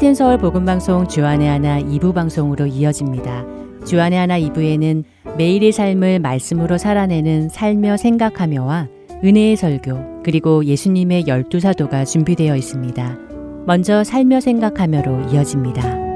할텐 서울 복음 방송 주안의 하나 2부 방송으로 이어집니다. 주안의 하나 2부에는 매일의 삶을 말씀으로 살아내는 살며 생각하며와 은혜의 설교 그리고 예수님의 열두 사도가 준비되어 있습니다. 먼저 살며 생각하며로 이어집니다.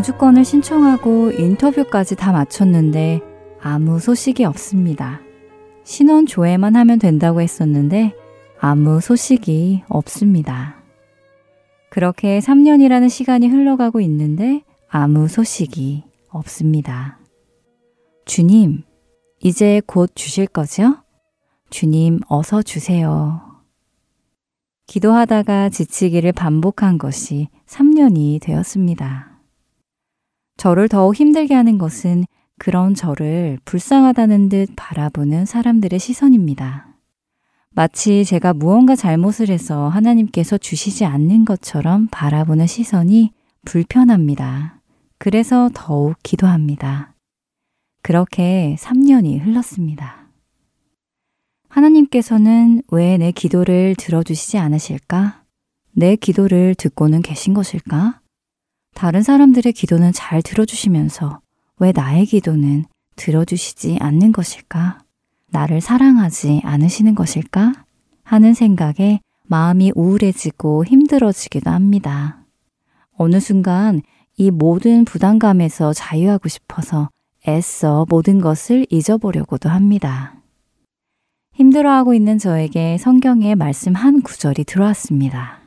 영주권을 신청하고 인터뷰까지 다 마쳤는데 아무 소식이 없습니다. 신원 조회만 하면 된다고 했었는데 아무 소식이 없습니다. 그렇게 3년이라는 시간이 흘러가고 있는데 아무 소식이 없습니다. 주님, 이제 곧 주실 거죠? 주님, 어서 주세요. 기도하다가 지치기를 반복한 것이 3년이 되었습니다. 저를 더욱 힘들게 하는 것은 그런 저를 불쌍하다는 듯 바라보는 사람들의 시선입니다. 마치 제가 무언가 잘못을 해서 하나님께서 주시지 않는 것처럼 바라보는 시선이 불편합니다. 그래서 더욱 기도합니다. 그렇게 3년이 흘렀습니다. 하나님께서는 왜 내 기도를 들어주시지 않으실까? 내 기도를 듣고는 계신 것일까? 다른 사람들의 기도는 잘 들어주시면서 왜 나의 기도는 들어주시지 않는 것일까? 나를 사랑하지 않으시는 것일까? 하는 생각에 마음이 우울해지고 힘들어지기도 합니다. 어느 순간 이 모든 부담감에서 자유하고 싶어서 애써 모든 것을 잊어보려고도 합니다. 힘들어하고 있는 저에게 성경의 말씀 한 구절이 들어왔습니다.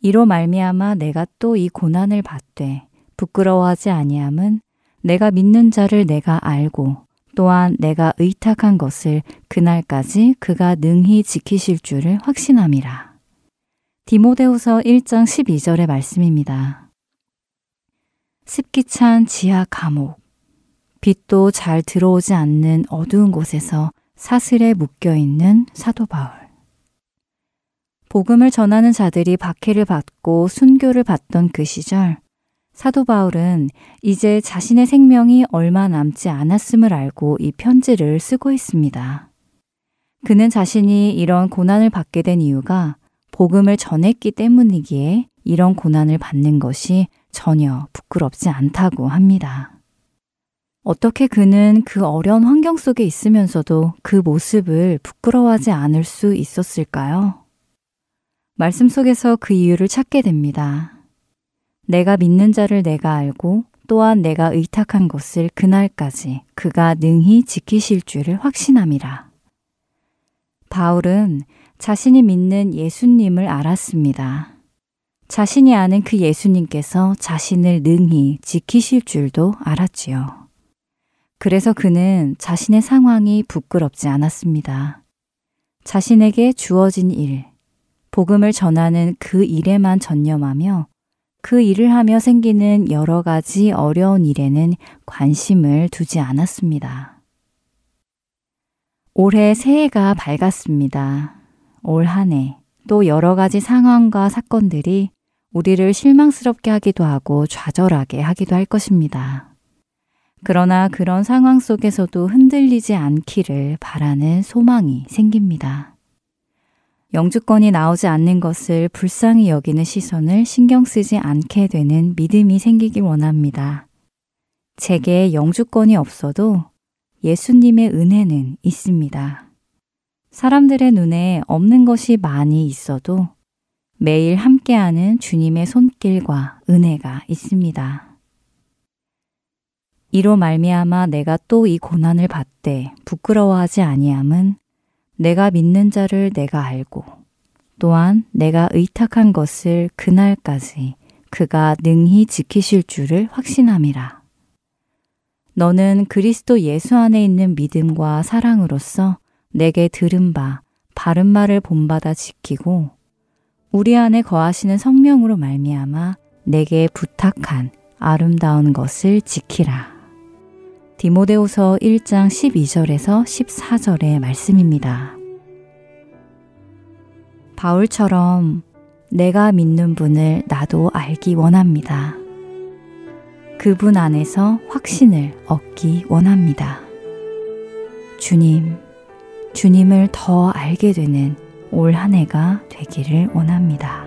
이로 말미암아 내가 또 이 고난을 받되 부끄러워하지 아니함은 내가 믿는 자를 내가 알고 또한 내가 의탁한 것을 그날까지 그가 능히 지키실 줄을 확신함이라. 디모데후서 1장 12절의 말씀입니다. 습기 찬 지하 감옥, 빛도 잘 들어오지 않는 어두운 곳에서 사슬에 묶여 있는 사도 바울. 복음을 전하는 자들이 박해를 받고 순교를 받던 그 시절, 사도 바울은 이제 자신의 생명이 얼마 남지 않았음을 알고 이 편지를 쓰고 있습니다. 그는 자신이 이런 고난을 받게 된 이유가 복음을 전했기 때문이기에 이런 고난을 받는 것이 전혀 부끄럽지 않다고 합니다. 어떻게 그는 그 어려운 환경 속에 있으면서도 그 모습을 부끄러워하지 않을 수 있었을까요? 말씀 속에서 그 이유를 찾게 됩니다. 내가 믿는 자를 내가 알고 또한 내가 의탁한 것을 그날까지 그가 능히 지키실 줄을 확신함이라. 바울은 자신이 믿는 예수님을 알았습니다. 자신이 아는 그 예수님께서 자신을 능히 지키실 줄도 알았지요. 그래서 그는 자신의 상황이 부끄럽지 않았습니다. 자신에게 주어진 일, 복음을 전하는 그 일에만 전념하며 그 일을 하며 생기는 여러 가지 어려운 일에는 관심을 두지 않았습니다. 올해 새해가 밝았습니다. 올 한 해 또 여러 가지 상황과 사건들이 우리를 실망스럽게 하기도 하고 좌절하게 하기도 할 것입니다. 그러나 그런 상황 속에서도 흔들리지 않기를 바라는 소망이 생깁니다. 영주권이 나오지 않는 것을 불쌍히 여기는 시선을 신경 쓰지 않게 되는 믿음이 생기길 원합니다. 제게 영주권이 없어도 예수님의 은혜는 있습니다. 사람들의 눈에 없는 것이 많이 있어도 매일 함께하는 주님의 손길과 은혜가 있습니다. 이로 말미암아 내가 또 이 고난을 받되 부끄러워하지 아니함은 내가 믿는 자를 내가 알고 또한 내가 의탁한 것을 그날까지 그가 능히 지키실 줄을 확신함이라. 너는 그리스도 예수 안에 있는 믿음과 사랑으로서 내게 들은 바 바른 말을 본받아 지키고 우리 안에 거하시는 성령으로 말미암아 내게 부탁한 아름다운 것을 지키라. 디모데후서 1장 12절에서 14절의 말씀입니다. 바울처럼 내가 믿는 분을 나도 알기 원합니다. 그분 안에서 확신을 얻기 원합니다. 주님, 주님을 더 알게 되는 올 한 해가 되기를 원합니다.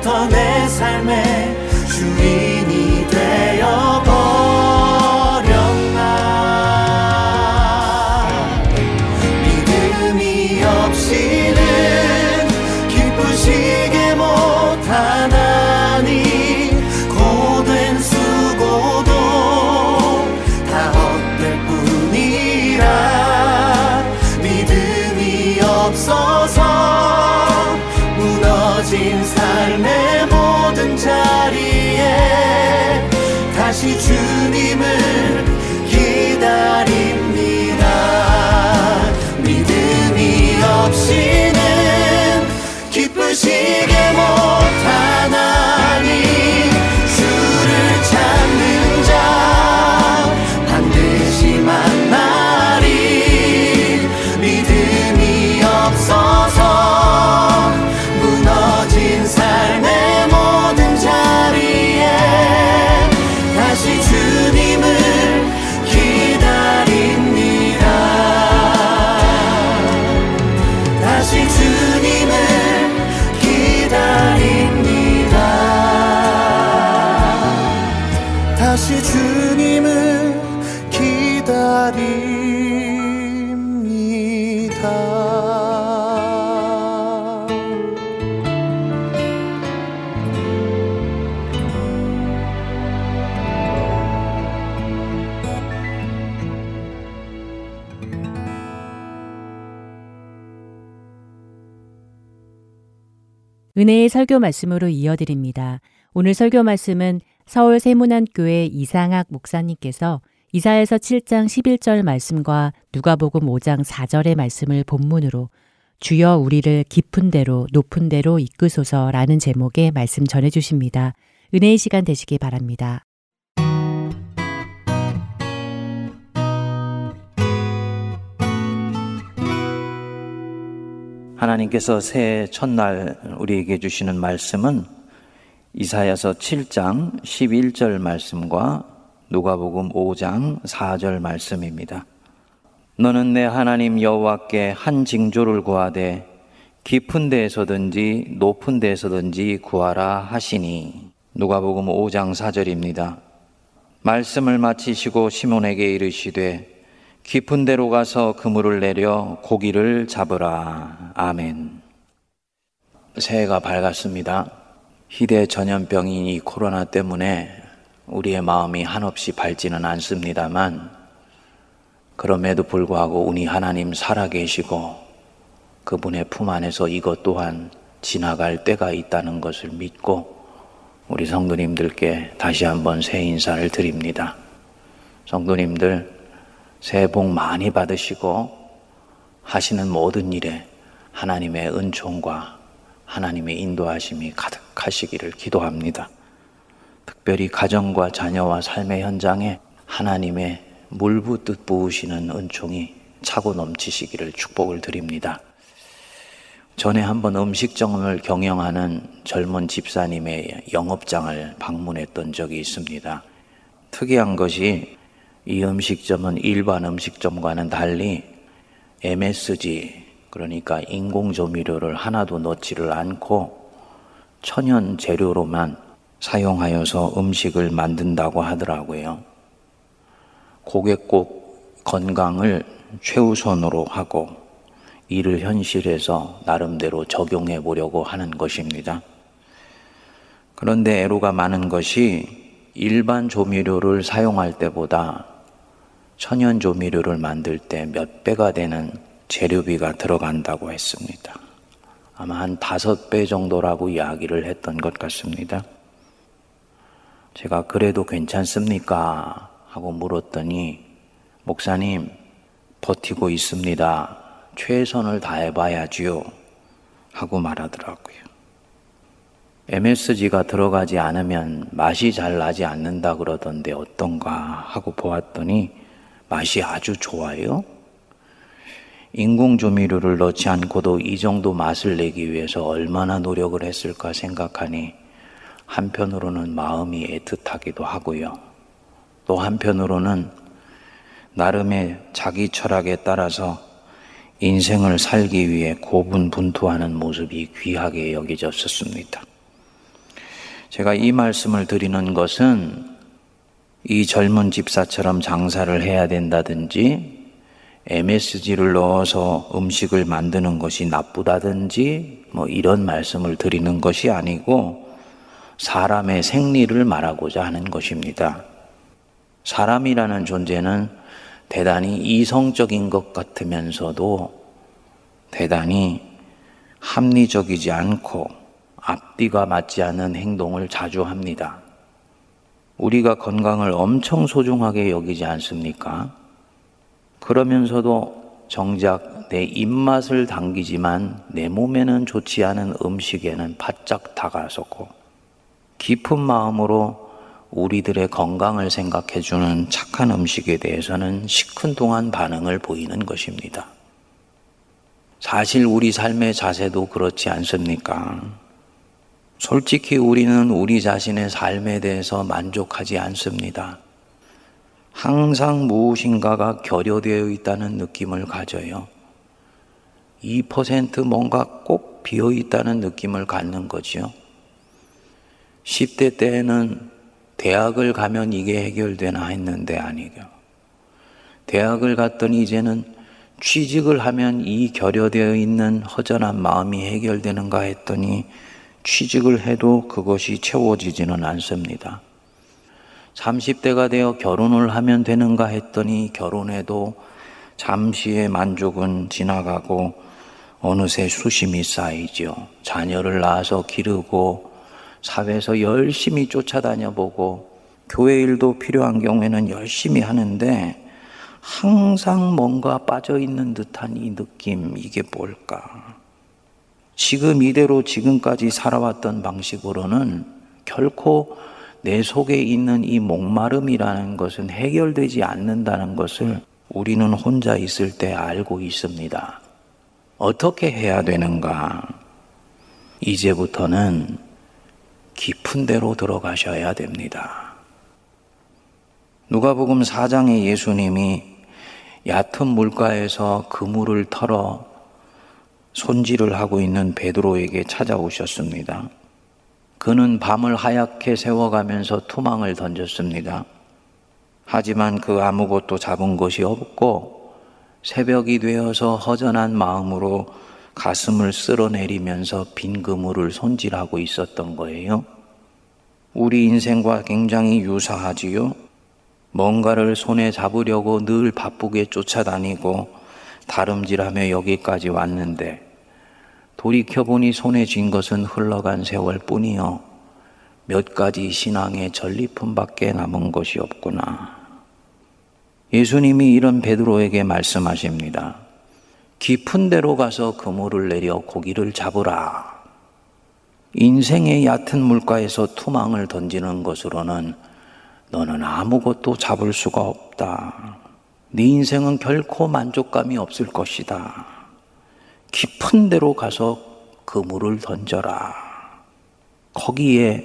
부터내 삶에 설교 말씀으로 이어드립니다. 오늘 설교 말씀은 서울 세문안교회 이상학 목사님께서 이사에서 7장 11절 말씀과 누가복음 5장 4절의 말씀을 본문으로 주여 우리를 깊은 데로 높은 데로 이끄소서라는 제목의 말씀 전해 주십니다. 은혜의 시간 되시기 바랍니다. 하나님께서 새해 첫날 우리에게 주시는 말씀은 이사야서 7장 11절 말씀과 누가복음 5장 4절 말씀입니다. 너는 내 하나님 여호와께 한 징조를 구하되 깊은 데에서든지 높은 데에서든지 구하라 하시니 누가복음 5장 4절입니다. 말씀을 마치시고 시몬에게 이르시되 깊은 데로 가서 그물을 내려 고기를 잡으라. 아멘. 새해가 밝았습니다. 희대 전염병인 이 코로나 때문에 우리의 마음이 한없이 밝지는 않습니다만 그럼에도 불구하고 우리 하나님 살아계시고 그분의 품 안에서 이것 또한 지나갈 때가 있다는 것을 믿고 우리 성도님들께 다시 한번 새 인사를 드립니다. 성도님들 새해 복 많이 받으시고 하시는 모든 일에 하나님의 은총과 하나님의 인도하심이 가득하시기를 기도합니다. 특별히 가정과 자녀와 삶의 현장에 하나님의 물붓듯 부으시는 은총이 차고 넘치시기를 축복을 드립니다. 전에 한번 음식점을 경영하는 젊은 집사님의 영업장을 방문했던 적이 있습니다. 특이한 것이 이 음식점은 일반 음식점과는 달리 MSG, 그러니까 인공조미료를 하나도 넣지를 않고 천연 재료로만 사용하여서 음식을 만든다고 하더라고요. 고객 꼭 건강을 최우선으로 하고 이를 현실에서 나름대로 적용해 보려고 하는 것입니다. 그런데 애로가 많은 것이 일반 조미료를 사용할 때보다 천연 조미료를 만들 때 몇 배가 되는 재료비가 들어간다고 했습니다. 아마 한 다섯 배 정도라고 이야기를 했던 것 같습니다. 제가 그래도 괜찮습니까? 하고 물었더니, 목사님, 버티고 있습니다. 최선을 다해봐야지요. 하고 말하더라고요. MSG가 들어가지 않으면 맛이 잘 나지 않는다 그러던데 어떤가 하고 보았더니 맛이 아주 좋아요. 인공 조미료를 넣지 않고도 이 정도 맛을 내기 위해서 얼마나 노력을 했을까 생각하니 한편으로는 마음이 애틋하기도 하고요. 또 한편으로는 나름의 자기 철학에 따라서 인생을 살기 위해 고분분투하는 모습이 귀하게 여겨졌었습니다. 제가 이 말씀을 드리는 것은 이 젊은 집사처럼 장사를 해야 된다든지 MSG를 넣어서 음식을 만드는 것이 나쁘다든지 뭐 이런 말씀을 드리는 것이 아니고 사람의 생리를 말하고자 하는 것입니다. 사람이라는 존재는 대단히 이성적인 것 같으면서도 대단히 합리적이지 않고 앞뒤가 맞지 않는 행동을 자주 합니다. 우리가 건강을 엄청 소중하게 여기지 않습니까? 그러면서도 정작 내 입맛을 당기지만 내 몸에는 좋지 않은 음식에는 바짝 다가서고 깊은 마음으로 우리들의 건강을 생각해주는 착한 음식에 대해서는 시큰둥한 반응을 보이는 것입니다. 사실 우리 삶의 자세도 그렇지 않습니까? 솔직히 우리는 우리 자신의 삶에 대해서 만족하지 않습니다. 항상 무엇인가가 결여되어 있다는 느낌을 가져요. 2% 뭔가 꼭 비어 있다는 느낌을 갖는 거지요. 10대 때에는 대학을 가면 이게 해결되나 했는데 아니죠. 대학을 갔더니 이제는 취직을 하면 이 결여되어 있는 허전한 마음이 해결되는가 했더니 취직을 해도 그것이 채워지지는 않습니다. 30대가 되어 결혼을 하면 되는가 했더니 결혼해도 잠시의 만족은 지나가고 어느새 수심이 쌓이죠. 자녀를 낳아서 기르고 사회에서 열심히 쫓아다녀 보고 교회 일도 필요한 경우에는 열심히 하는데 항상 뭔가 빠져 있는 듯한 이 느낌, 이게 뭘까? 지금 이대로 지금까지 살아왔던 방식으로는 결코 내 속에 있는 이 목마름이라는 것은 해결되지 않는다는 것을 우리는 혼자 있을 때 알고 있습니다. 어떻게 해야 되는가? 이제부터는 깊은 데로 들어가셔야 됩니다. 누가복음 4장에 예수님이 얕은 물가에서 그물을 털어 손질을 하고 있는 베드로에게 찾아오셨습니다. 그는 밤을 하얗게 세워가면서 투망을 던졌습니다. 하지만 그 아무것도 잡은 것이 없고 새벽이 되어서 허전한 마음으로 가슴을 쓸어내리면서 빈 그물을 손질하고 있었던 거예요. 우리 인생과 굉장히 유사하지요. 뭔가를 손에 잡으려고 늘 바쁘게 쫓아다니고 다름질하며 여기까지 왔는데 돌이켜보니 손에 쥔 것은 흘러간 세월 뿐이요. 몇 가지 신앙의 전리품밖에 남은 것이 없구나. 예수님이 이런 베드로에게 말씀하십니다. 깊은 데로 가서 그물을 내려 고기를 잡으라. 인생의 얕은 물가에서 투망을 던지는 것으로는 너는 아무것도 잡을 수가 없다. 네 인생은 결코 만족감이 없을 것이다. 깊은 데로 가서 그물을 던져라. 거기에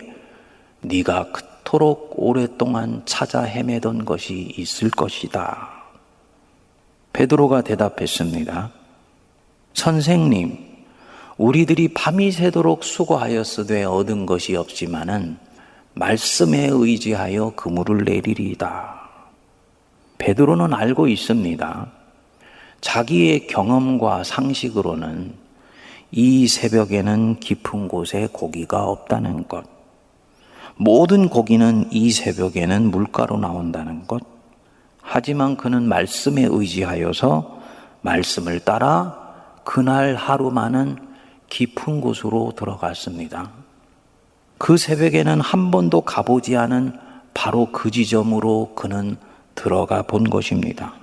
네가 그토록 오랫동안 찾아 헤매던 것이 있을 것이다. 베드로가 대답했습니다. 선생님, 우리들이 밤이 새도록 수고하였으되 얻은 것이 없지만은 말씀에 의지하여 그물을 내리리다. 베드로는 알고 있습니다. 자기의 경험과 상식으로는 이 새벽에는 깊은 곳에 고기가 없다는 것. 모든 고기는 이 새벽에는 물가로 나온다는 것. 하지만 그는 말씀에 의지하여서 말씀을 따라 그날 하루만은 깊은 곳으로 들어갔습니다. 그 새벽에는 한 번도 가보지 않은 바로 그 지점으로 그는 들어가 본 것입니다.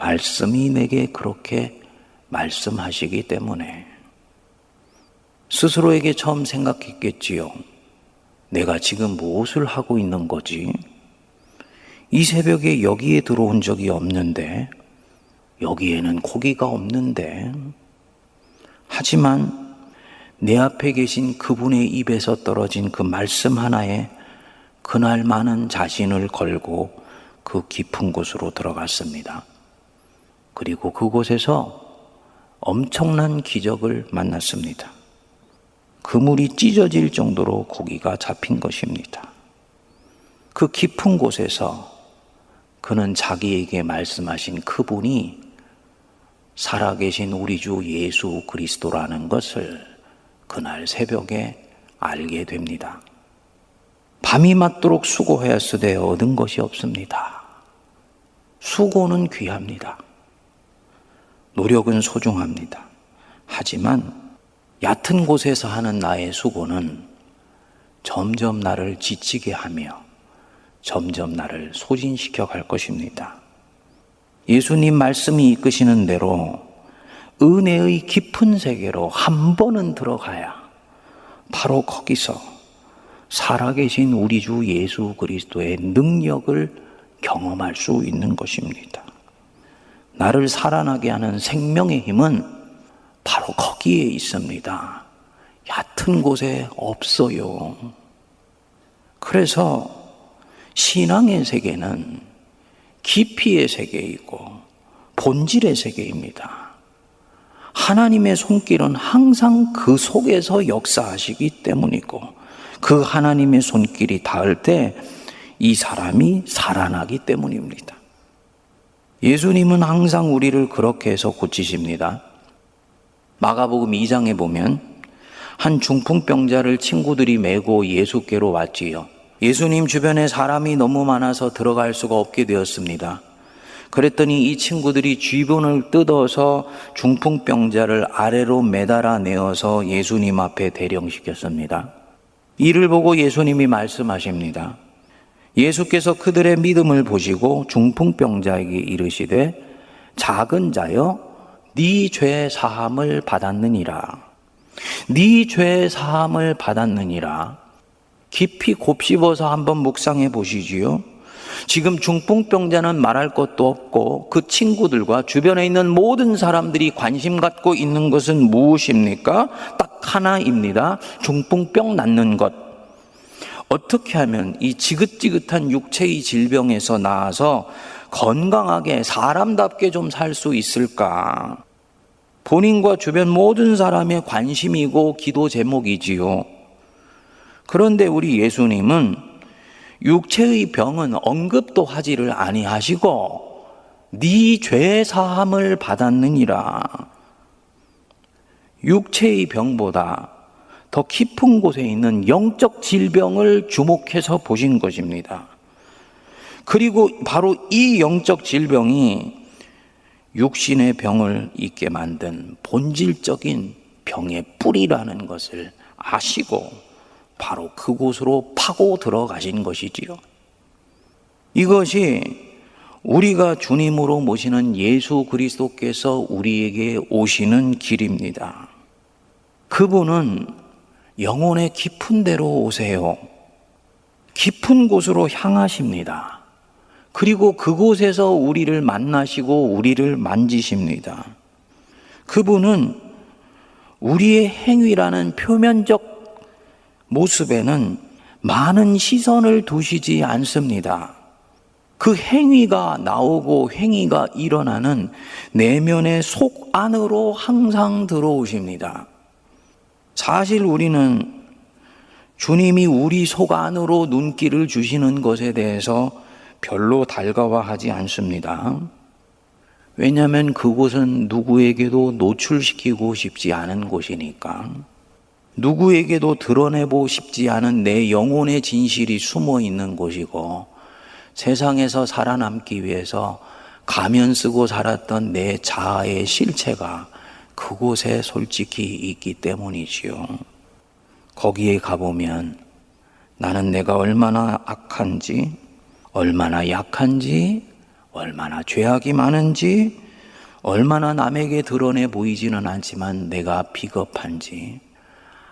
말씀이 내게 그렇게 말씀하시기 때문에 스스로에게 처음 생각했겠지요. 내가 지금 무엇을 하고 있는 거지? 이 새벽에 여기에 들어온 적이 없는데, 여기에는 고기가 없는데, 하지만 내 앞에 계신 그분의 입에서 떨어진 그 말씀 하나에 그날 많은 자신을 걸고 그 깊은 곳으로 들어갔습니다. 그리고 그곳에서 엄청난 기적을 만났습니다. 그물이 찢어질 정도로 고기가 잡힌 것입니다. 그 깊은 곳에서 그는 자기에게 말씀하신 그분이 살아계신 우리 주 예수 그리스도라는 것을 그날 새벽에 알게 됩니다. 밤이 맞도록 수고하였으되 얻은 것이 없습니다. 수고는 귀합니다. 노력은 소중합니다. 하지만 얕은 곳에서 하는 나의 수고는 점점 나를 지치게 하며 점점 나를 소진시켜 갈 것입니다. 예수님 말씀이 이끄시는 대로 은혜의 깊은 세계로 한 번은 들어가야 바로 거기서 살아계신 우리 주 예수 그리스도의 능력을 경험할 수 있는 것입니다. 나를 살아나게 하는 생명의 힘은 바로 거기에 있습니다. 얕은 곳에 없어요. 그래서 신앙의 세계는 깊이의 세계이고 본질의 세계입니다. 하나님의 손길은 항상 그 속에서 역사하시기 때문이고 그 하나님의 손길이 닿을 때 이 사람이 살아나기 때문입니다. 예수님은 항상 우리를 그렇게 해서 고치십니다. 마가복음 2장에 보면 한 중풍병자를 친구들이 메고 예수께로 왔지요. 예수님 주변에 사람이 너무 많아서 들어갈 수가 없게 되었습니다. 그랬더니 이 친구들이 쥐본을 뜯어서 중풍병자를 아래로 매달아 내어서 예수님 앞에 대령시켰습니다. 이를 보고 예수님이 말씀하십니다. 예수께서 그들의 믿음을 보시고 중풍병자에게 이르시되 작은 자여 네 죄 사함을 받았느니라. 네 죄 사함을 받았느니라. 깊이 곱씹어서 한번 묵상해 보시지요. 지금 중풍병자는 말할 것도 없고 그 친구들과 주변에 있는 모든 사람들이 관심 갖고 있는 것은 무엇입니까? 딱 하나입니다. 중풍병 낫는 것. 어떻게 하면 이 지긋지긋한 육체의 질병에서 나아서 건강하게 사람답게 좀 살 수 있을까? 본인과 주변 모든 사람의 관심이고 기도 제목이지요. 그런데 우리 예수님은 육체의 병은 언급도 하지를 아니하시고 네 죄 사함을 받았느니라. 육체의 병보다 더 깊은 곳에 있는 영적 질병을 주목해서 보신 것입니다. 그리고 바로 이 영적 질병이 육신의 병을 있게 만든 본질적인 병의 뿌리라는 것을 아시고 바로 그곳으로 파고 들어가신 것이지요. 이것이 우리가 주님으로 모시는 예수 그리스도께서 우리에게 오시는 길입니다. 그분은 영혼의 깊은 데로 오세요. 깊은 곳으로 향하십니다. 그리고 그곳에서 우리를 만나시고 우리를 만지십니다. 그분은 우리의 행위라는 표면적 모습에는 많은 시선을 두시지 않습니다. 그 행위가 나오고 행위가 일어나는 내면의 속 안으로 항상 들어오십니다. 사실 우리는 주님이 우리 속 안으로 눈길을 주시는 것에 대해서 별로 달가워하지 않습니다. 왜냐하면 그곳은 누구에게도 노출시키고 싶지 않은 곳이니까. 누구에게도 드러내고 싶지 않은 내 영혼의 진실이 숨어 있는 곳이고 세상에서 살아남기 위해서 가면 쓰고 살았던 내 자아의 실체가 그곳에 솔직히 있기 때문이지요. 거기에 가보면 나는 내가 얼마나 악한지, 얼마나 약한지, 얼마나 죄악이 많은지, 얼마나 남에게 드러내 보이지는 않지만 내가 비겁한지,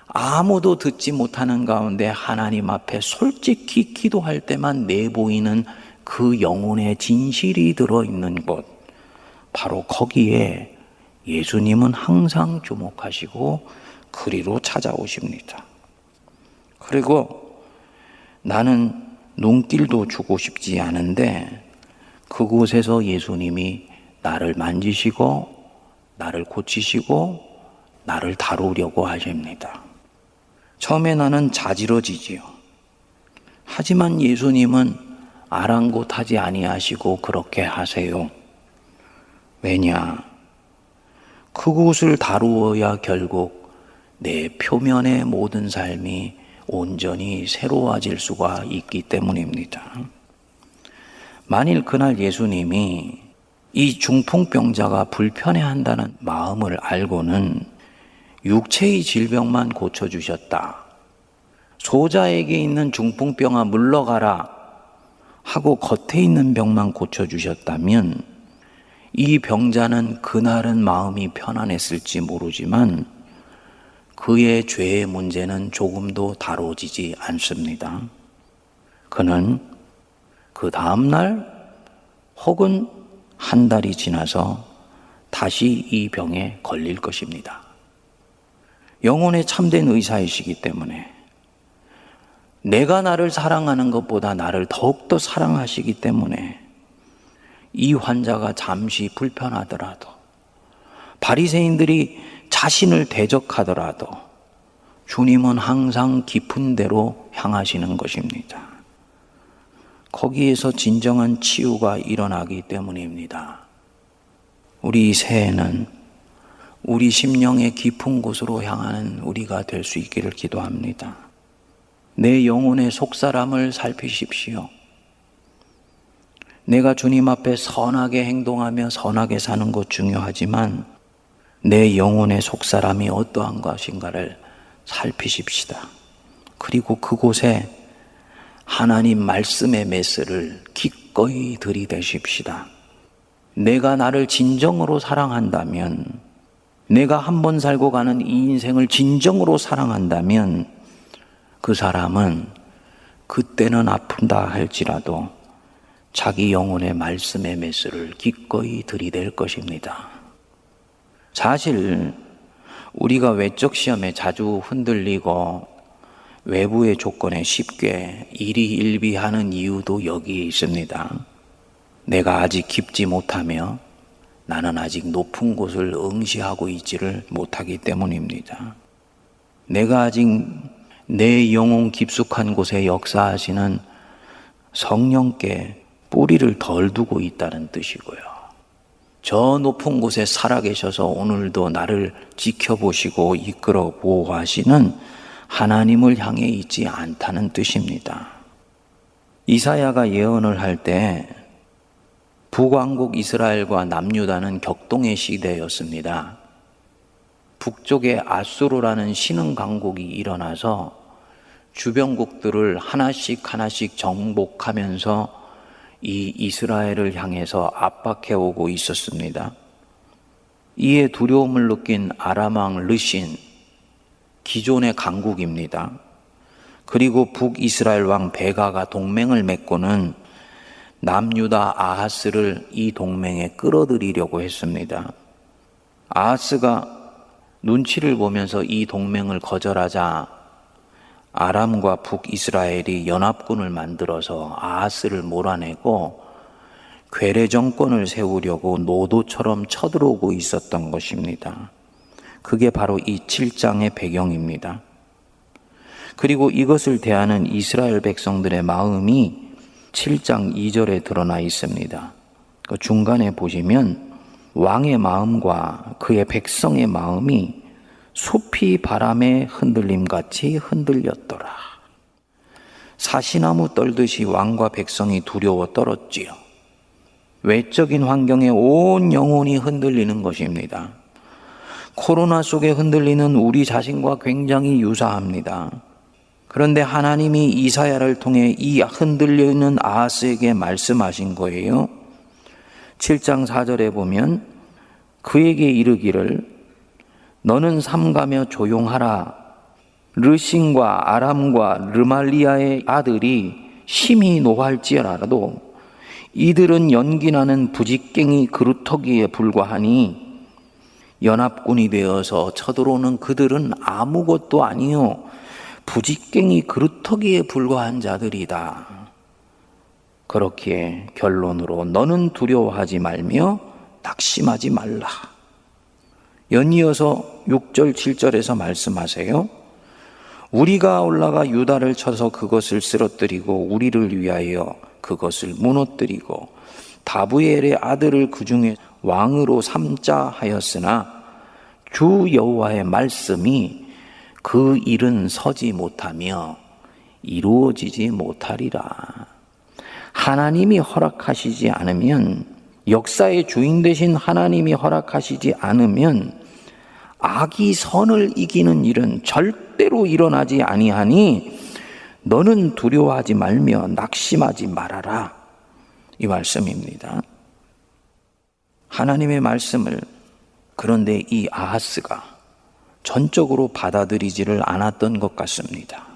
아무도 듣지 못하는 가운데 하나님 앞에 솔직히 기도할 때만 내보이는 그 영혼의 진실이 들어있는 곳, 바로 거기에 예수님은 항상 주목하시고 그리로 찾아오십니다. 그리고 나는 눈길도 주고 싶지 않은데 그곳에서 예수님이 나를 만지시고 나를 고치시고 나를 다루려고 하십니다. 처음에 나는 자지러지지요. 하지만 예수님은 아랑곳하지 아니하시고 그렇게 하세요. 왜냐? 그곳을 다루어야 결국 내 표면의 모든 삶이 온전히 새로워질 수가 있기 때문입니다. 만일 그날 예수님이 이 중풍병자가 불편해한다는 마음을 알고는 육체의 질병만 고쳐주셨다. 소자에게 있는 중풍병아 물러가라 하고 겉에 있는 병만 고쳐주셨다면 이 병자는 그날은 마음이 편안했을지 모르지만 그의 죄의 문제는 조금도 다뤄지지 않습니다. 그는 그 다음날 혹은 한 달이 지나서 다시 이 병에 걸릴 것입니다. 영혼의 참된 의사이시기 때문에 내가 나를 사랑하는 것보다 나를 더욱더 사랑하시기 때문에 이 환자가 잠시 불편하더라도 바리새인들이 자신을 대적하더라도 주님은 항상 깊은 데로 향하시는 것입니다. 거기에서 진정한 치유가 일어나기 때문입니다. 우리 새해는 우리 심령의 깊은 곳으로 향하는 우리가 될 수 있기를 기도합니다. 내 영혼의 속사람을 살피십시오. 내가 주님 앞에 선하게 행동하며 선하게 사는 것 중요하지만 내 영혼의 속사람이 어떠한 것인가를 살피십시다. 그리고 그곳에 하나님 말씀의 메스를 기꺼이 들이대십시다. 내가 나를 진정으로 사랑한다면 내가 한 번 살고 가는 이 인생을 진정으로 사랑한다면 그 사람은 그때는 아픈다 할지라도 자기 영혼의 말씀의 메스를 기꺼이 들이댈 것입니다. 사실 우리가 외적 시험에 자주 흔들리고 외부의 조건에 쉽게 일희일비하는 이유도 여기에 있습니다. 내가 아직 깊지 못하며 나는 아직 높은 곳을 응시하고 있지를 못하기 때문입니다. 내가 아직 내 영혼 깊숙한 곳에 역사하시는 성령께 뿌리를 덜 두고 있다는 뜻이고요. 저 높은 곳에 살아계셔서 오늘도 나를 지켜보시고 이끌어 보호하시는 하나님을 향해 있지 않다는 뜻입니다. 이사야가 예언을 할 때 북왕국 이스라엘과 남유다는 격동의 시대였습니다. 북쪽에 아수르라는 신흥 강국이 일어나서 주변국들을 하나씩 하나씩 정복하면서 이 이스라엘을 향해서 압박해 오고 있었습니다. 이에 두려움을 느낀 아람왕 르신, 기존의 강국입니다. 그리고 북이스라엘 왕 베가가 동맹을 맺고는 남유다 아하스를 이 동맹에 끌어들이려고 했습니다. 아하스가 눈치를 보면서 이 동맹을 거절하자 아람과 북이스라엘이 연합군을 만들어서 아하스를 몰아내고 괴뢰 정권을 세우려고 노도처럼 쳐들어오고 있었던 것입니다. 그게 바로 이 7장의 배경입니다. 그리고 이것을 대하는 이스라엘 백성들의 마음이 7장 2절에 드러나 있습니다. 그 중간에 보시면 왕의 마음과 그의 백성의 마음이 숲이 바람에 흔들림 같이 흔들렸더라. 사시나무 떨듯이 왕과 백성이 두려워 떨었지요. 외적인 환경에 온 영혼이 흔들리는 것입니다. 코로나 속에 흔들리는 우리 자신과 굉장히 유사합니다. 그런데 하나님이 이사야를 통해 이 흔들리는 아하스에게 말씀하신 거예요. 7장 4절에 보면 그에게 이르기를 너는 삼가며 조용하라. 르신과 아람과 르말리아의 아들이 심히 노할지어라도 이들은 연기나는 부직갱이 그루터기에 불과하니 연합군이 되어서 쳐들어오는 그들은 아무것도 아니요 부직갱이 그루터기에 불과한 자들이다. 그렇기에 결론으로 너는 두려워하지 말며 낙심하지 말라. 연이어서 6절, 7절에서 말씀하세요. 우리가 올라가 유다를 쳐서 그것을 쓰러뜨리고 우리를 위하여 그것을 무너뜨리고 다부엘의 아들을 그 중에 왕으로 삼자 하였으나 주 여호와의 말씀이 그 일은 서지 못하며 이루어지지 못하리라. 하나님이 허락하시지 않으면 역사의 주인 되신 하나님이 허락하시지 않으면 악이 선을 이기는 일은 절대로 일어나지 아니하니 너는 두려워하지 말며 낙심하지 말아라. 이 말씀입니다. 하나님의 말씀을 그런데 이 아하스가 전적으로 받아들이지를 않았던 것 같습니다.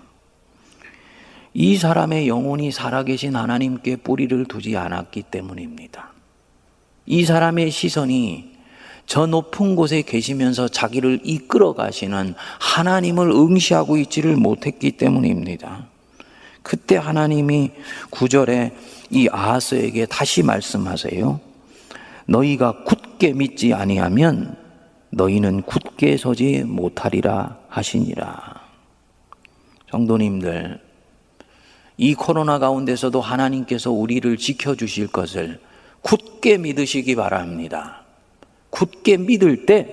이 사람의 영혼이 살아계신 하나님께 뿌리를 두지 않았기 때문입니다. 이 사람의 시선이 저 높은 곳에 계시면서 자기를 이끌어 가시는 하나님을 응시하고 있지를 못했기 때문입니다. 그때 하나님이 구절에 이 아하스에게 다시 말씀하세요. 너희가 굳게 믿지 아니하면 너희는 굳게 서지 못하리라 하시니라. 성도님들, 이 코로나 가운데서도 하나님께서 우리를 지켜주실 것을 굳게 믿으시기 바랍니다. 굳게 믿을 때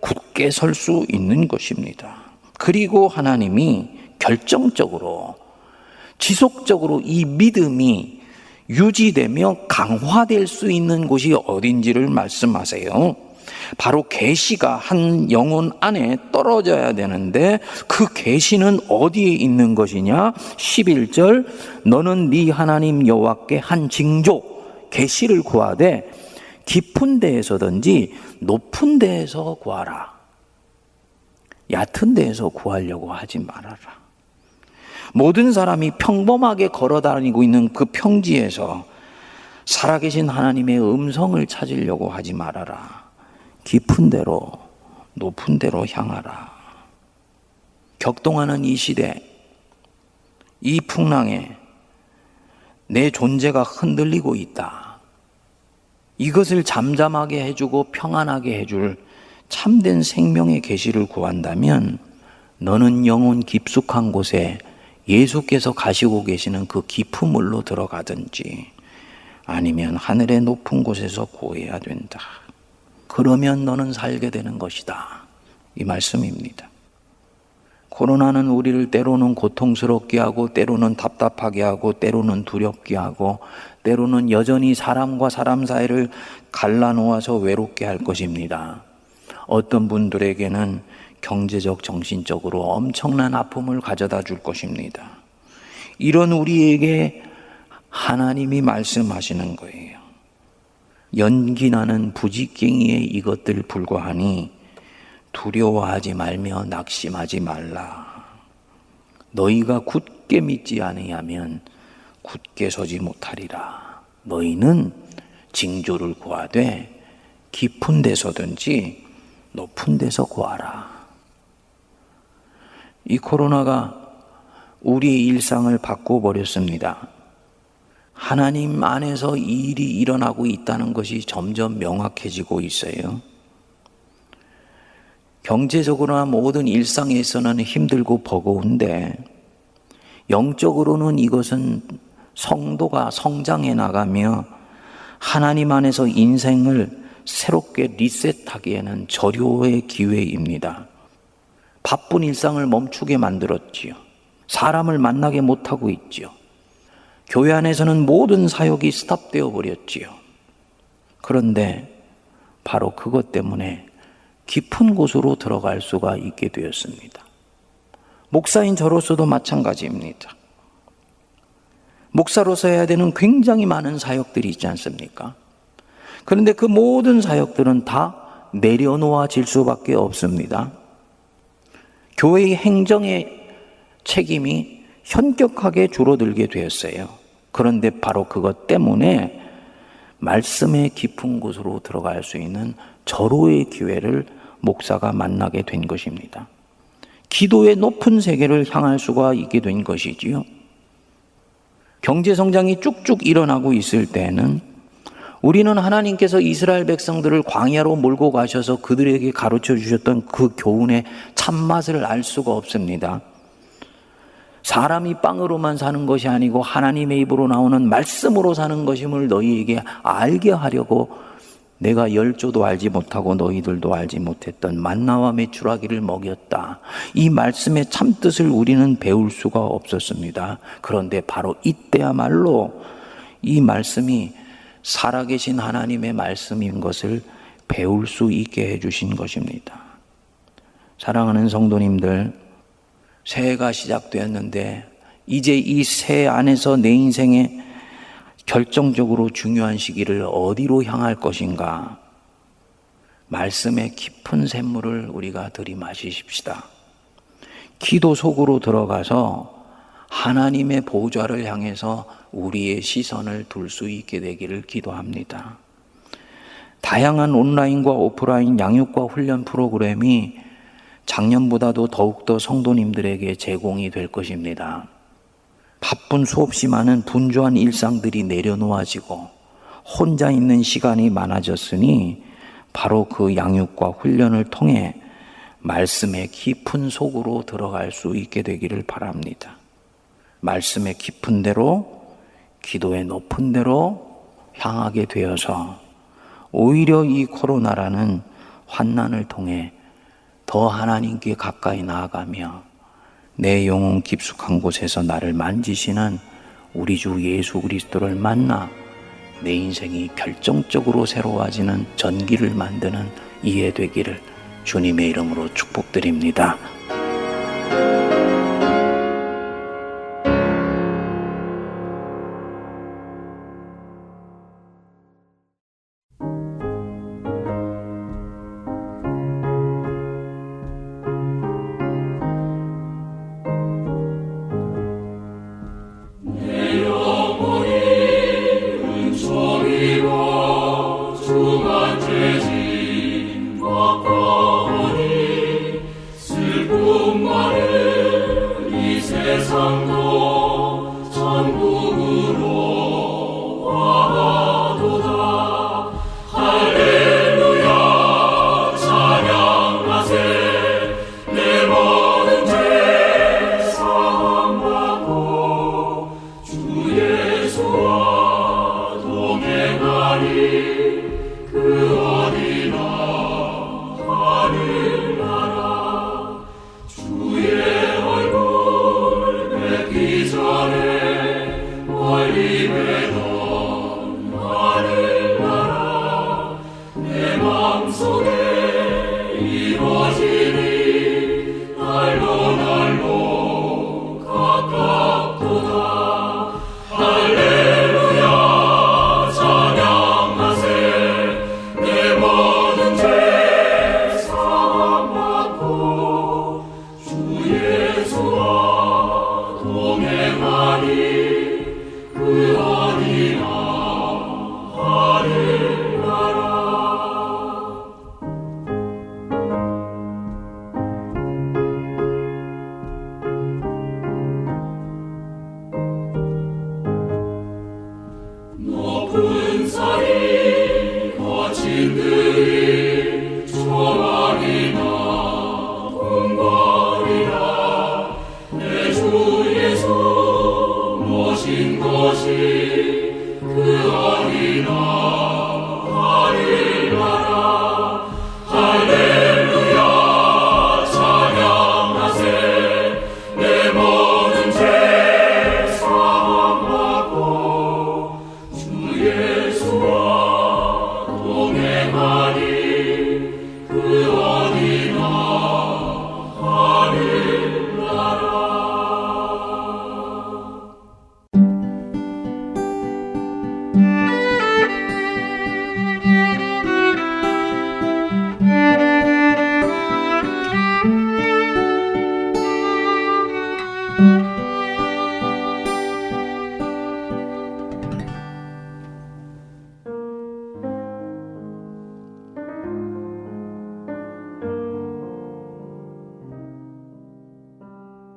굳게 설 수 있는 것입니다. 그리고 하나님이 결정적으로 지속적으로 이 믿음이 유지되며 강화될 수 있는 곳이 어딘지를 말씀하세요. 바로 계시가 한 영혼 안에 떨어져야 되는데 그 계시는 어디에 있는 것이냐? 11절 너는 네 하나님 여호와께 한 징조 계시를 구하되 깊은 데에서든지 높은 데에서 구하라. 얕은 데에서 구하려고 하지 말아라. 모든 사람이 평범하게 걸어 다니고 있는 그 평지에서 살아계신 하나님의 음성을 찾으려고 하지 말아라. 깊은 데로, 높은 데로 향하라. 격동하는 이 시대, 이 풍랑에 내 존재가 흔들리고 있다. 이것을 잠잠하게 해주고 평안하게 해줄 참된 생명의 계시를 구한다면 너는 영혼 깊숙한 곳에 예수께서 가시고 계시는 그 깊은 물로 들어가든지 아니면 하늘의 높은 곳에서 구해야 된다. 그러면 너는 살게 되는 것이다. 이 말씀입니다. 코로나는 우리를 때로는 고통스럽게 하고, 때로는 답답하게 하고, 때로는 두렵게 하고, 때로는 여전히 사람과 사람 사이를 갈라놓아서 외롭게 할 것입니다. 어떤 분들에게는 경제적, 정신적으로 엄청난 아픔을 가져다 줄 것입니다. 이런 우리에게 하나님이 말씀하시는 거예요. 연기나는 부지깽이의 이것들 불과하니 두려워하지 말며 낙심하지 말라. 너희가 굳게 믿지 아니하면 굳게 서지 못하리라. 너희는 징조를 구하되 깊은 데서든지 높은 데서 구하라. 이 코로나가 우리의 일상을 바꿔버렸습니다. 하나님 안에서 일이 일어나고 있다는 것이 점점 명확해지고 있어요. 경제적으로나 모든 일상에서는 힘들고 버거운데 영적으로는 이것은 성도가 성장해 나가며 하나님 안에서 인생을 새롭게 리셋하기에는 절요의 기회입니다. 바쁜 일상을 멈추게 만들었지요. 사람을 만나게 못하고 있지요. 교회 안에서는 모든 사역이 스탑되어 버렸지요. 그런데 바로 그것 때문에 깊은 곳으로 들어갈 수가 있게 되었습니다. 목사인 저로서도 마찬가지입니다. 목사로서 해야 되는 굉장히 많은 사역들이 있지 않습니까? 그런데 그 모든 사역들은 다 내려놓아질 수밖에 없습니다. 교회의 행정의 책임이 현격하게 줄어들게 되었어요. 그런데 바로 그것 때문에 말씀의 깊은 곳으로 들어갈 수 있는 절호의 기회를 목사가 만나게 된 것입니다. 기도의 높은 세계를 향할 수가 있게 된 것이지요. 경제 성장이 쭉쭉 일어나고 있을 때는 우리는 하나님께서 이스라엘 백성들을 광야로 몰고 가셔서 그들에게 가르쳐 주셨던 그 교훈의 참맛을 알 수가 없습니다. 사람이 빵으로만 사는 것이 아니고 하나님의 입으로 나오는 말씀으로 사는 것임을 너희에게 알게 하려고 내가 열조도 알지 못하고 너희들도 알지 못했던 만나와 메추라기를 먹였다. 이 말씀의 참뜻을 우리는 배울 수가 없었습니다. 그런데 바로 이때야말로 이 말씀이 살아계신 하나님의 말씀인 것을 배울 수 있게 해주신 것입니다. 사랑하는 성도님들, 새해가 시작되었는데, 이제 이 새해 안에서 내 인생에 결정적으로 중요한 시기를 어디로 향할 것인가? 말씀의 깊은 샘물을 우리가 들이마시십시다. 기도 속으로 들어가서 하나님의 보좌를 향해서 우리의 시선을 둘 수 있게 되기를 기도합니다. 다양한 온라인과 오프라인 양육과 훈련 프로그램이 작년보다도 더욱더 성도님들에게 제공이 될 것입니다. 바쁜 수없이 많은 분주한 일상들이 내려놓아지고 혼자 있는 시간이 많아졌으니 바로 그 양육과 훈련을 통해 말씀의 깊은 속으로 들어갈 수 있게 되기를 바랍니다. 말씀의 깊은 대로, 기도의 높은 대로 향하게 되어서 오히려 이 코로나라는 환난을 통해 더 하나님께 가까이 나아가며 내 영혼 깊숙한 곳에서 나를 만지시는 우리 주 예수 그리스도를 만나 내 인생이 결정적으로 새로워지는 전기를 만드는 이해되기를 주님의 이름으로 축복드립니다.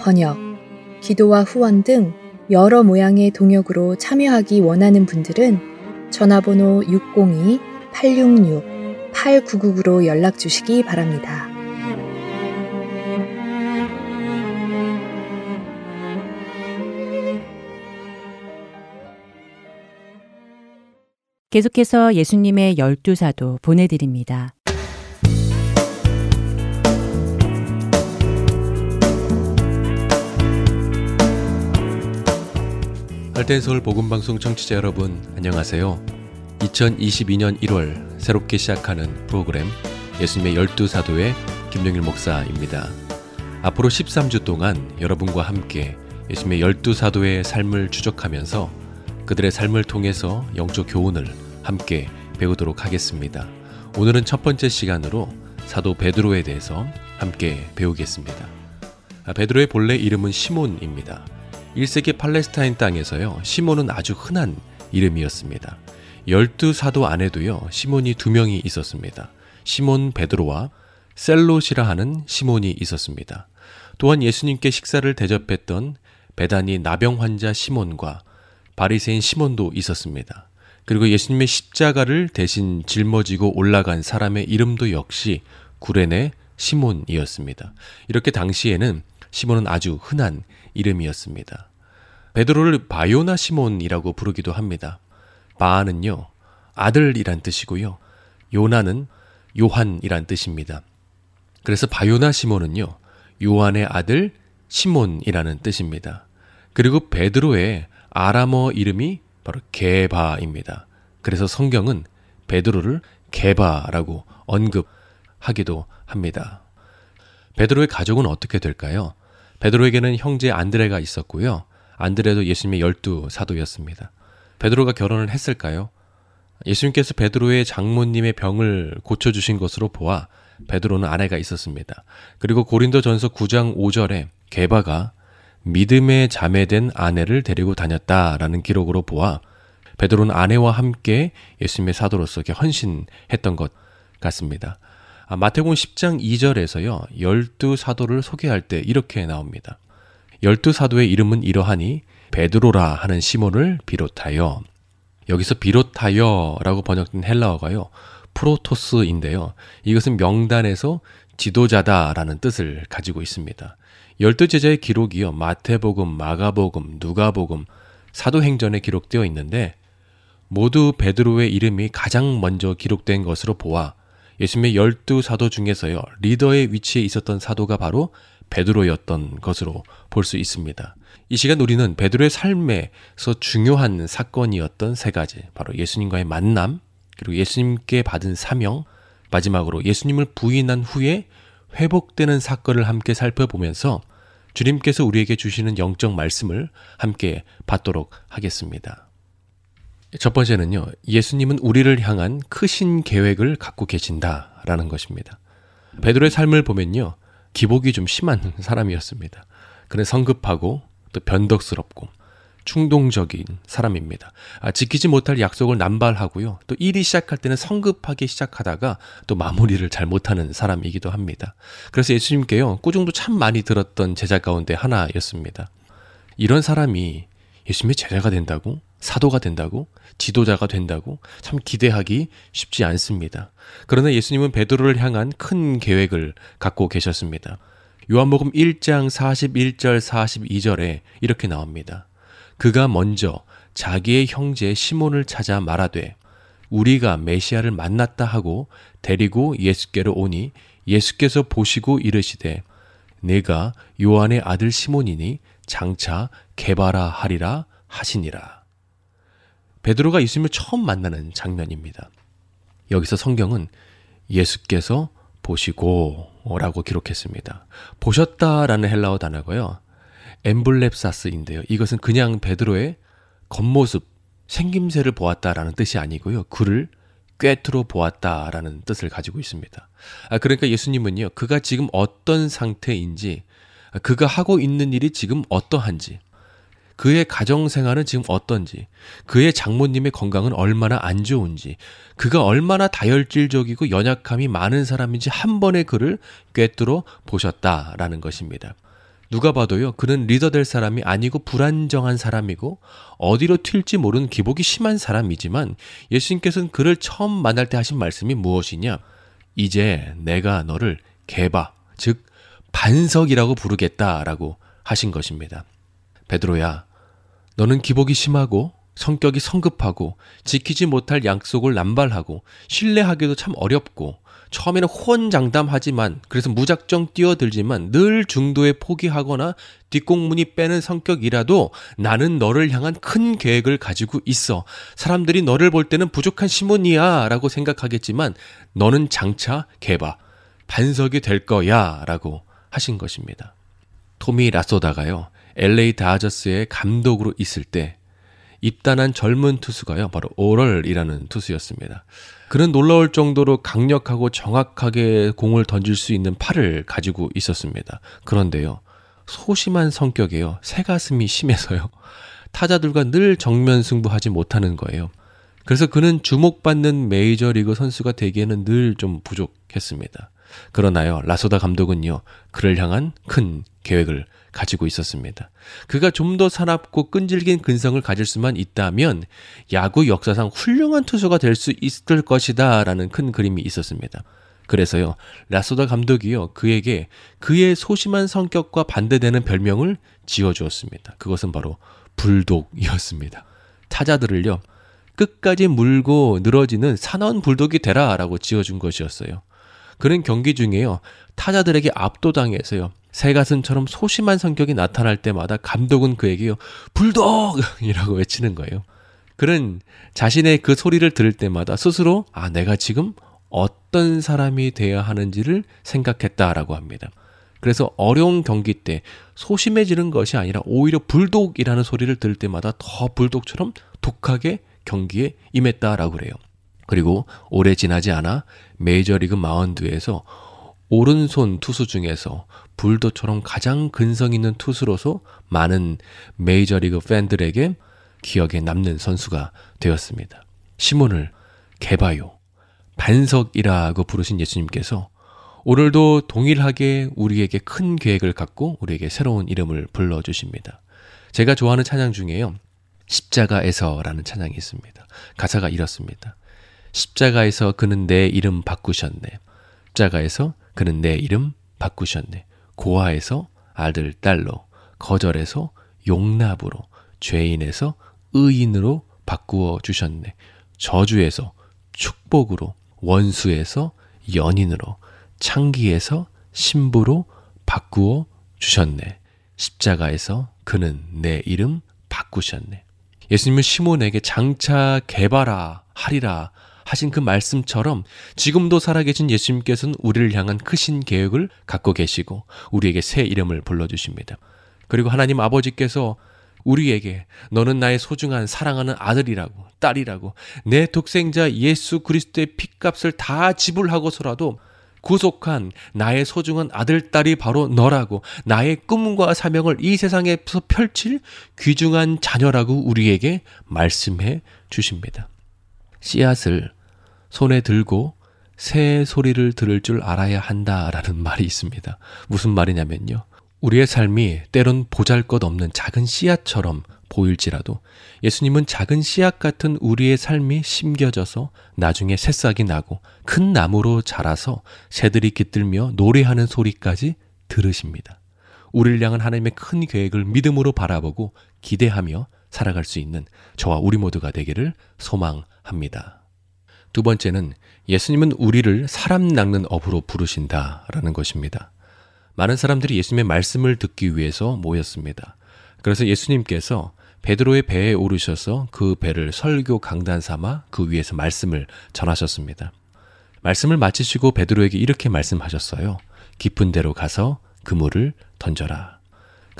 번역, 기도와 후원 등 여러 모양의 동역으로 참여하기 원하는 분들은 전화번호 602-866-8999로 연락 주시기 바랍니다. 계속해서 예수님의 열두 사도 보내드립니다. 할텐 서울 복음 방송 청취자 여러분 안녕하세요. 2022년 1월 새롭게 시작하는 프로그램 예수님의 열두 사도의 김영일 목사입니다. 앞으로 13주 동안 여러분과 함께 예수님의 열두 사도의 삶을 추적하면서 그들의 삶을 통해서 영적 교훈을 함께 배우도록 하겠습니다. 오늘은 첫 번째 시간으로 사도 베드로에 대해서 함께 배우겠습니다. 아, 베드로의 본래 이름은 시몬입니다. 1세기 팔레스타인 땅에서요, 시몬은 아주 흔한 이름이었습니다. 열두 사도 안에도요, 시몬이 두 명이 있었습니다. 시몬 베드로와 셀롯이라 하는 시몬이 있었습니다. 또한 예수님께 식사를 대접했던 베다니 나병 환자 시몬과 바리새인 시몬도 있었습니다. 그리고 예수님의 십자가를 대신 짊어지고 올라간 사람의 이름도 역시 구레네 시몬이었습니다. 이렇게 당시에는 시몬은 아주 흔한 이름이었습니다. 베드로를 바요나 시몬이라고 부르기도 합니다. 바는요, 아들이란 뜻이고요. 요나는 요한이란 뜻입니다. 그래서 바요나 시몬은요, 요한의 아들 시몬이라는 뜻입니다. 그리고 베드로의 아람어 이름이 바로 게바입니다. 그래서 성경은 베드로를 게바라고 언급하기도 합니다. 베드로의 가족은 어떻게 될까요? 베드로에게는 형제 안드레가 있었고요. 안드레도 예수님의 열두 사도였습니다. 베드로가 결혼을 했을까요? 예수님께서 베드로의 장모님의 병을 고쳐주신 것으로 보아 베드로는 아내가 있었습니다. 그리고 고린도전서 9장 5절에 게바가 믿음의 자매된 아내를 데리고 다녔다라는 기록으로 보아 베드로는 아내와 함께 예수님의 사도로서 헌신했던 것 같습니다. 아, 마태복음 10장 2절에서요. 열두 사도를 소개할 때 이렇게 나옵니다. 열두 사도의 이름은 이러하니 베드로라 하는 시몬을 비롯하여 여기서 비롯하여라고 번역된 헬라어가요. 프로토스인데요. 이것은 명단에서 지도자다라는 뜻을 가지고 있습니다. 열두 제자의 기록이요. 마태복음, 마가복음, 누가복음, 사도행전에 기록되어 있는데 모두 베드로의 이름이 가장 먼저 기록된 것으로 보아 예수님의 열두 사도 중에서요. 리더의 위치에 있었던 사도가 바로 베드로였던 것으로 볼 수 있습니다. 이 시간 우리는 베드로의 삶에서 중요한 사건이었던 세 가지, 바로 예수님과의 만남, 그리고 예수님께 받은 사명, 마지막으로 예수님을 부인한 후에 회복되는 사건을 함께 살펴보면서 주님께서 우리에게 주시는 영적 말씀을 함께 받도록 하겠습니다. 첫 번째는요, 예수님은 우리를 향한 크신 계획을 갖고 계신다라는 것입니다. 베드로의 삶을 보면요, 기복이 좀 심한 사람이었습니다. 그는 성급하고 또 변덕스럽고 충동적인 사람입니다. 아, 지키지 못할 약속을 남발하고요. 또 일이 시작할 때는 성급하게 시작하다가 또 마무리를 잘 못하는 사람이기도 합니다. 그래서 예수님께요. 꾸중도 참 많이 들었던 제자 가운데 하나였습니다. 이런 사람이 예수님의 제자가 된다고? 사도가 된다고? 지도자가 된다고? 참 기대하기 쉽지 않습니다. 그러나 예수님은 베드로를 향한 큰 계획을 갖고 계셨습니다. 요한복음 1장 41절 42절에 이렇게 나옵니다. 그가 먼저 자기의 형제 시몬을 찾아 말하되 우리가 메시아를 만났다 하고 데리고 예수께로 오니 예수께서 보시고 이르시되 내가 요한의 아들 시몬이니 장차 개바라 하리라 하시니라. 베드로가 예수님을 처음 만나는 장면입니다. 여기서 성경은 예수께서 보시고 라고 기록했습니다. 보셨다라는 헬라어 단어고요. 엠블랩사스인데요. 이것은 그냥 베드로의 겉모습, 생김새를 보았다라는 뜻이 아니고요. 그를 꿰트로 보았다라는 뜻을 가지고 있습니다. 아, 그러니까 예수님은요, 그가 지금 어떤 상태인지, 그가 하고 있는 일이 지금 어떠한지, 그의 가정 생활은 지금 어떤지, 그의 장모님의 건강은 얼마나 안 좋은지, 그가 얼마나 다혈질적이고 연약함이 많은 사람인지 한 번에 그를 꿰뚫어 보셨다라는 것입니다. 누가 봐도요, 그는 리더 될 사람이 아니고 불안정한 사람이고 어디로 튈지 모르는 기복이 심한 사람이지만 예수님께서는 그를 처음 만날 때 하신 말씀이 무엇이냐? 이제 내가 너를 개바, 즉 반석이라고 부르겠다라고 하신 것입니다. 베드로야, 너는 기복이 심하고 성격이 성급하고 지키지 못할 약속을 남발하고 신뢰하기도 참 어렵고 처음에는 호언장담하지만 그래서 무작정 뛰어들지만 늘 중도에 포기하거나 뒷공문이 빼는 성격이라도 나는 너를 향한 큰 계획을 가지고 있어. 사람들이 너를 볼 때는 부족한 시몬이야 라고 생각하겠지만 너는 장차 개바, 반석이 될 거야 라고 하신 것입니다. 토미 라소다가요. LA 다저스의 감독으로 있을 때 입단한 젊은 투수가요. 바로 오럴이라는 투수였습니다. 그는 놀라울 정도로 강력하고 정확하게 공을 던질 수 있는 팔을 가지고 있었습니다. 그런데요. 소심한 성격이에요. 새가슴이 심해서요. 타자들과 늘 정면 승부하지 못하는 거예요. 그래서 그는 주목받는 메이저리그 선수가 되기에는 늘 좀 부족했습니다. 그러나요, 라소다 감독은요, 그를 향한 큰 계획을 가지고 있었습니다. 그가 좀 더 사납고 끈질긴 근성을 가질 수만 있다면 야구 역사상 훌륭한 투수가 될 수 있을 것이다 라는 큰 그림이 있었습니다. 그래서요, 라소다 감독이요, 그에게 그의 소심한 성격과 반대되는 별명을 지어주었습니다. 그것은 바로 불독이었습니다. 타자들을요, 끝까지 물고 늘어지는 사나운 불독이 되라 라고 지어준 것이었어요. 그는 경기 중에요, 타자들에게 압도당해서요, 새가슴처럼 소심한 성격이 나타날 때마다 감독은 그에게요, 불독! 이라고 외치는 거예요. 그는 자신의 그 소리를 들을 때마다 스스로, 아, 내가 지금 어떤 사람이 되어야 하는지를 생각했다라고 합니다. 그래서 어려운 경기 때 소심해지는 것이 아니라 오히려 불독이라는 소리를 들을 때마다 더 불독처럼 독하게 경기에 임했다라고 그래요. 그리고 오래 지나지 않아 메이저리그 마운드에서 오른손 투수 중에서 불도처럼 가장 근성 있는 투수로서 많은 메이저리그 팬들에게 기억에 남는 선수가 되었습니다. 시몬을 개바요, 반석이라고 부르신 예수님께서 오늘도 동일하게 우리에게 큰 계획을 갖고 우리에게 새로운 이름을 불러주십니다. 제가 좋아하는 찬양 중에요. 십자가에서라는 찬양이 있습니다. 가사가 이렇습니다. 십자가에서 그는 내 이름 바꾸셨네. 십자가에서 그는 내 이름 바꾸셨네. 고아에서 아들, 딸로, 거절에서 용납으로, 죄인에서 의인으로 바꾸어 주셨네. 저주에서 축복으로, 원수에서 연인으로, 창기에서 신부로 바꾸어 주셨네. 십자가에서 그는 내 이름 바꾸셨네. 예수님은 시몬에게 장차 개발하 하리라 하신 그 말씀처럼 지금도 살아계신 예수님께서는 우리를 향한 크신 계획을 갖고 계시고 우리에게 새 이름을 불러주십니다. 그리고 하나님 아버지께서 우리에게 너는 나의 소중한 사랑하는 아들이라고 딸이라고 내 독생자 예수 그리스도의 핏값을 다 지불하고서라도 구속한 나의 소중한 아들, 딸이 바로 너라고 나의 꿈과 사명을 이 세상에서 펼칠 귀중한 자녀라고 우리에게 말씀해 주십니다. 씨앗을 손에 들고 새 소리를 들을 줄 알아야 한다라는 말이 있습니다. 무슨 말이냐면요. 우리의 삶이 때론 보잘 것 없는 작은 씨앗처럼 보일지라도 예수님은 작은 씨앗 같은 우리의 삶이 심겨져서 나중에 새싹이 나고 큰 나무로 자라서 새들이 깃들며 노래하는 소리까지 들으십니다. 우리를 향한 하나님의 큰 계획을 믿음으로 바라보고 기대하며 살아갈 수 있는 저와 우리 모두가 되기를 소망 합니다. 두 번째는 예수님은 우리를 사람 낚는 업으로 부르신다라는 것입니다. 많은 사람들이 예수님의 말씀을 듣기 위해서 모였습니다. 그래서 예수님께서 베드로의 배에 오르셔서 그 배를 설교 강단 삼아 그 위에서 말씀을 전하셨습니다. 말씀을 마치시고 베드로에게 이렇게 말씀하셨어요. 깊은 데로 가서 그물을 던져라.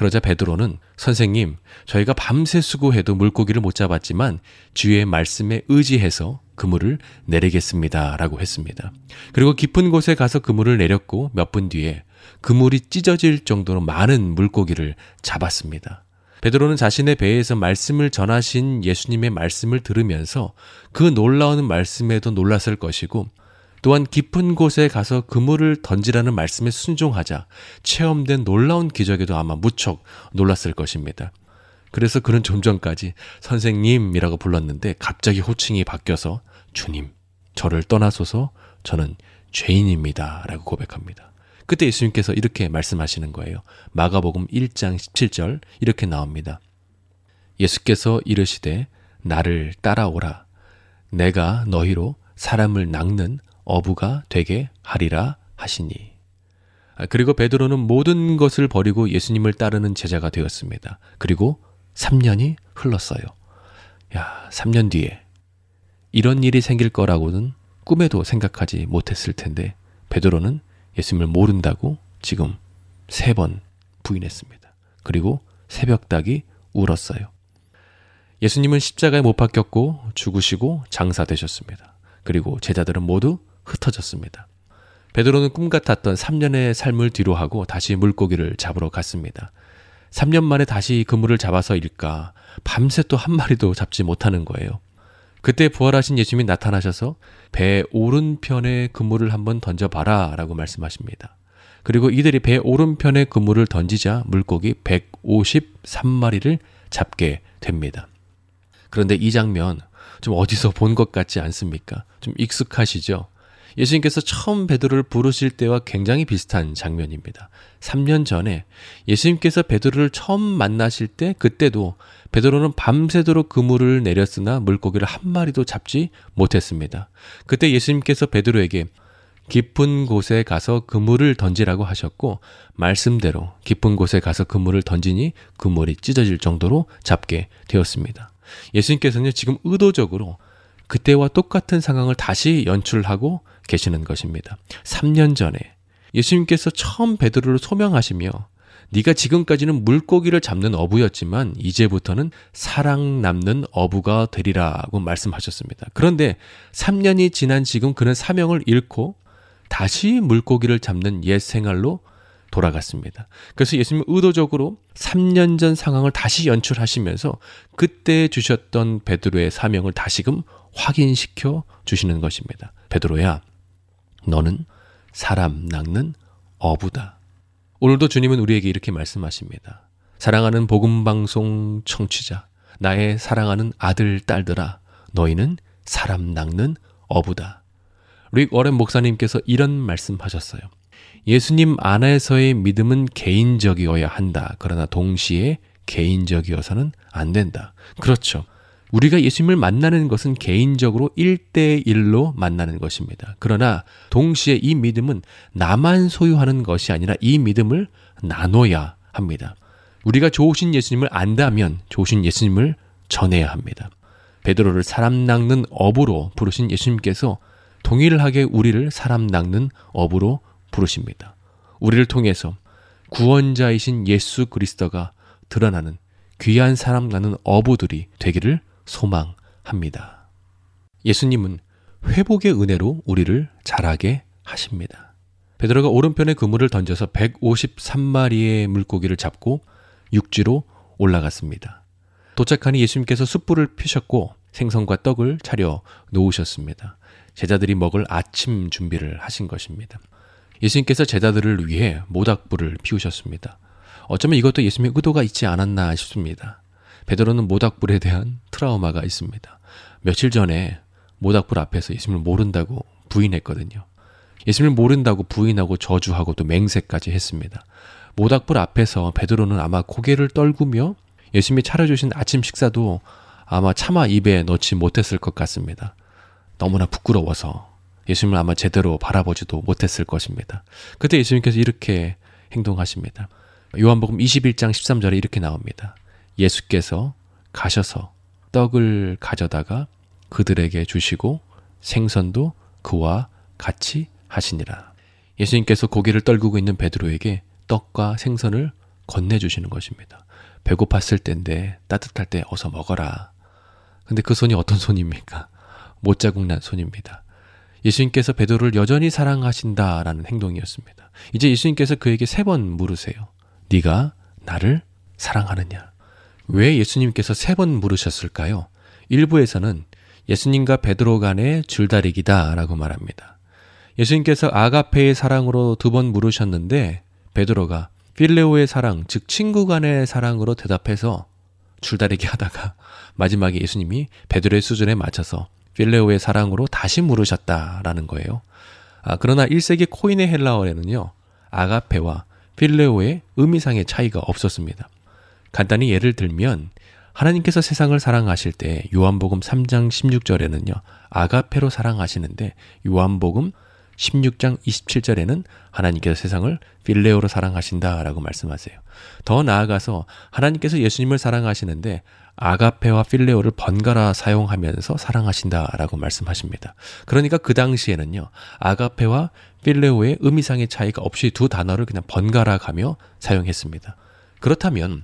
그러자 베드로는 선생님, 저희가 밤새 수고해도 물고기를 못 잡았지만 주의 말씀에 의지해서 그물을 내리겠습니다. 라고 했습니다. 그리고 깊은 곳에 가서 그물을 내렸고 몇 분 뒤에 그물이 찢어질 정도로 많은 물고기를 잡았습니다. 베드로는 자신의 배에서 말씀을 전하신 예수님의 말씀을 들으면서 그 놀라운 말씀에도 놀랐을 것이고 또한 깊은 곳에 가서 그물을 던지라는 말씀에 순종하자 체험된 놀라운 기적에도 아마 무척 놀랐을 것입니다. 그래서 그는 좀 전까지 선생님이라고 불렀는데 갑자기 호칭이 바뀌어서 주님, 저를 떠나소서 저는 죄인입니다. 라고 고백합니다. 그때 예수님께서 이렇게 말씀하시는 거예요. 마가복음 1장 17절 이렇게 나옵니다. 예수께서 이르시되 나를 따라오라. 내가 너희로 사람을 낚는 어부가 되게 하리라 하시니. 아, 그리고 베드로는 모든 것을 버리고 예수님을 따르는 제자가 되었습니다. 그리고 3년이 흘렀어요. 야, 3년 뒤에 이런 일이 생길 거라고는 꿈에도 생각하지 못했을 텐데 베드로는 예수님을 모른다고 지금 세 번 부인했습니다. 그리고 새벽닭이 울었어요. 예수님은 십자가에 못 박혔고 죽으시고 장사되셨습니다. 그리고 제자들은 모두 흩어졌습니다. 베드로는 꿈 같았던 3년의 삶을 뒤로하고 다시 물고기를 잡으러 갔습니다. 3년 만에 다시 그물을 잡아서 일까 밤새 또 한 마리도 잡지 못하는 거예요. 그때 부활하신 예수님이 나타나셔서 배 오른편에 그물을 한번 던져봐라 라고 말씀하십니다. 그리고 이들이 배 오른편에 그물을 던지자 물고기 153마리를 잡게 됩니다. 그런데 이 장면 좀 어디서 본 것 같지 않습니까? 좀 익숙하시죠? 예수님께서 처음 베드로를 부르실 때와 굉장히 비슷한 장면입니다. 3년 전에 예수님께서 베드로를 처음 만나실 때 그때도 베드로는 밤새도록 그물을 내렸으나 물고기를 한 마리도 잡지 못했습니다. 그때 예수님께서 베드로에게 깊은 곳에 가서 그물을 던지라고 하셨고 말씀대로 깊은 곳에 가서 그물을 던지니 그물이 찢어질 정도로 잡게 되었습니다. 예수님께서는 지금 의도적으로 그때와 똑같은 상황을 다시 연출하고 계시는 것입니다. 3년 전에 예수님께서 처음 베드로를 소명하시며 네가 지금까지는 물고기를 잡는 어부였지만 이제부터는 사랑 남는 어부가 되리라고 말씀하셨습니다. 그런데 3년이 지난 지금 그는 사명을 잃고 다시 물고기를 잡는 옛 생활로 돌아갔습니다. 그래서 예수님은 의도적으로 3년 전 상황을 다시 연출하시면서 그때 주셨던 베드로의 사명을 다시금 확인시켜 주시는 것입니다. 베드로야, 너는 사람 낚는 어부다. 오늘도 주님은 우리에게 이렇게 말씀하십니다. 사랑하는 복음방송 청취자, 나의 사랑하는 아들, 딸들아, 너희는 사람 낚는 어부다. 릭 워렌 목사님께서 이런 말씀하셨어요. 예수님 안에서의 믿음은 개인적이어야 한다. 그러나 동시에 개인적이어서는 안 된다. 그렇죠. 우리가 예수님을 만나는 것은 개인적으로 1대1로 만나는 것입니다. 그러나 동시에 이 믿음은 나만 소유하는 것이 아니라 이 믿음을 나눠야 합니다. 우리가 좋으신 예수님을 안다면 좋으신 예수님을 전해야 합니다. 베드로를 사람 낚는 업으로 부르신 예수님께서 동일하게 우리를 사람 낚는 업으로 부르십니다. 우리를 통해서 구원자이신 예수 그리스도가 드러나는 귀한 사람 나는 어부들이 되기를 소망합니다. 예수님은 회복의 은혜로 우리를 자라게 하십니다. 베드로가 오른편에 그물을 던져서 153마리의 물고기를 잡고 육지로 올라갔습니다. 도착하니 예수님께서 숯불을 피셨고 생선과 떡을 차려 놓으셨습니다. 제자들이 먹을 아침 준비를 하신 것입니다. 예수님께서 제자들을 위해 모닥불을 피우셨습니다. 어쩌면 이것도 예수님의 의도가 있지 않았나 싶습니다. 베드로는 모닥불에 대한 트라우마가 있습니다. 며칠 전에 모닥불 앞에서 예수님을 모른다고 부인했거든요. 예수님을 모른다고 부인하고 저주하고 또 맹세까지 했습니다. 모닥불 앞에서 베드로는 아마 고개를 떨구며 예수님이 차려주신 아침 식사도 아마 차마 입에 넣지 못했을 것 같습니다. 너무나 부끄러워서 예수님을 아마 제대로 바라보지도 못했을 것입니다. 그때 예수님께서 이렇게 행동하십니다. 요한복음 21장 13절에 이렇게 나옵니다. 예수께서 가셔서 떡을 가져다가 그들에게 주시고 생선도 그와 같이 하시니라. 예수님께서 고개를 떨구고 있는 베드로에게 떡과 생선을 건네주시는 것입니다. 배고팠을 때인데 따뜻할 때 어서 먹어라. 근데 그 손이 어떤 손입니까? 못자국 난 손입니다. 예수님께서 베드로를 여전히 사랑하신다라는 행동이었습니다. 이제 예수님께서 그에게 세 번 물으세요. 네가 나를 사랑하느냐? 왜 예수님께서 세 번 물으셨을까요? 일부에서는 예수님과 베드로 간의 줄다리기다라고 말합니다. 예수님께서 아가페의 사랑으로 두 번 물으셨는데 베드로가 필레오의 사랑, 즉 친구 간의 사랑으로 대답해서 줄다리기 하다가 마지막에 예수님이 베드로의 수준에 맞춰서 필레오의 사랑으로 다시 물으셨다라는 거예요. 아, 그러나 1세기 코인의 헬라어에는요, 아가페와 필레오의 의미상의 차이가 없었습니다. 간단히 예를 들면, 하나님께서 세상을 사랑하실 때 요한복음 3장 16절에는요, 아가페로 사랑하시는데 요한복음 16장 27절에는 하나님께서 세상을 필레오로 사랑하신다라고 말씀하세요. 더 나아가서 하나님께서 예수님을 사랑하시는데 아가페와 필레오를 번갈아 사용하면서 사랑하신다라고 말씀하십니다. 그러니까 그 당시에는요. 아가페와 필레오의 의미상의 차이가 없이 두 단어를 그냥 번갈아 가며 사용했습니다. 그렇다면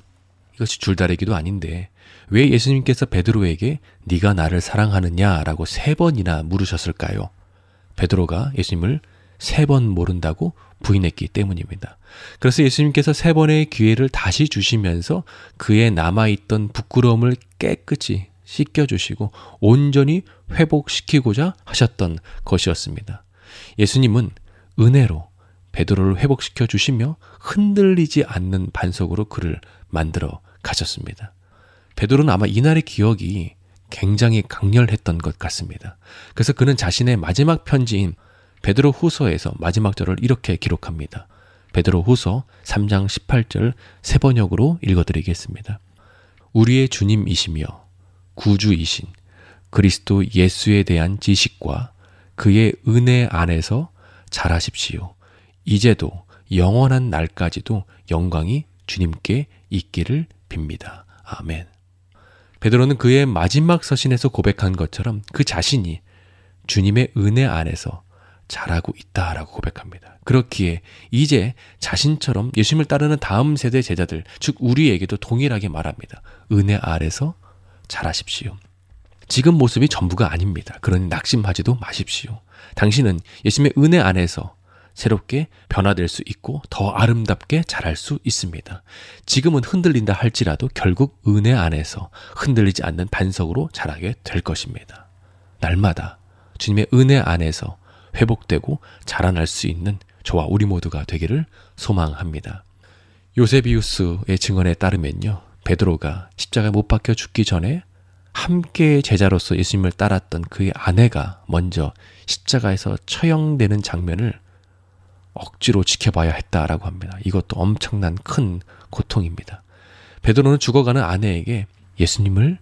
이것이 줄다리기도 아닌데 왜 예수님께서 베드로에게 네가 나를 사랑하느냐라고 세 번이나 물으셨을까요? 베드로가 예수님을 세 번 모른다고 부인했기 때문입니다. 그래서 예수님께서 세 번의 기회를 다시 주시면서 그의 남아있던 부끄러움을 깨끗이 씻겨주시고 온전히 회복시키고자 하셨던 것이었습니다. 예수님은 은혜로 베드로를 회복시켜 주시며 흔들리지 않는 반석으로 그를 만들어 가셨습니다. 베드로는 아마 이날의 기억이 굉장히 강렬했던 것 같습니다. 그래서 그는 자신의 마지막 편지인 베드로 후서에서 마지막 절을 이렇게 기록합니다. 베드로 후서 3장 18절 세 번역으로 읽어드리겠습니다. 우리의 주님이시며 구주이신 그리스도 예수에 대한 지식과 그의 은혜 안에서 잘하십시오. 이제도 영원한 날까지도 영광이 주님께 있기를 빕니다. 아멘. 베드로는 그의 마지막 서신에서 고백한 것처럼 그 자신이 주님의 은혜 안에서 잘하고 있다라고 고백합니다. 그렇기에 이제 자신처럼 예수님을 따르는 다음 세대 제자들, 즉 우리에게도 동일하게 말합니다. 은혜 아래서 잘하십시오. 지금 모습이 전부가 아닙니다. 그러니 낙심하지도 마십시오. 당신은 예수님의 은혜 안에서 새롭게 변화될 수 있고 더 아름답게 자랄 수 있습니다. 지금은 흔들린다 할지라도 결국 은혜 안에서 흔들리지 않는 반석으로 자라게 될 것입니다. 날마다 주님의 은혜 안에서 회복되고 자라날 수 있는 저와 우리 모두가 되기를 소망합니다. 요세비우스의 증언에 따르면요. 베드로가 십자가에 못 박혀 죽기 전에 함께 제자로서 예수님을 따랐던 그의 아내가 먼저 십자가에서 처형되는 장면을 억지로 지켜봐야 했다라고 합니다. 이것도 엄청난 큰 고통입니다. 베드로는 죽어가는 아내에게 예수님을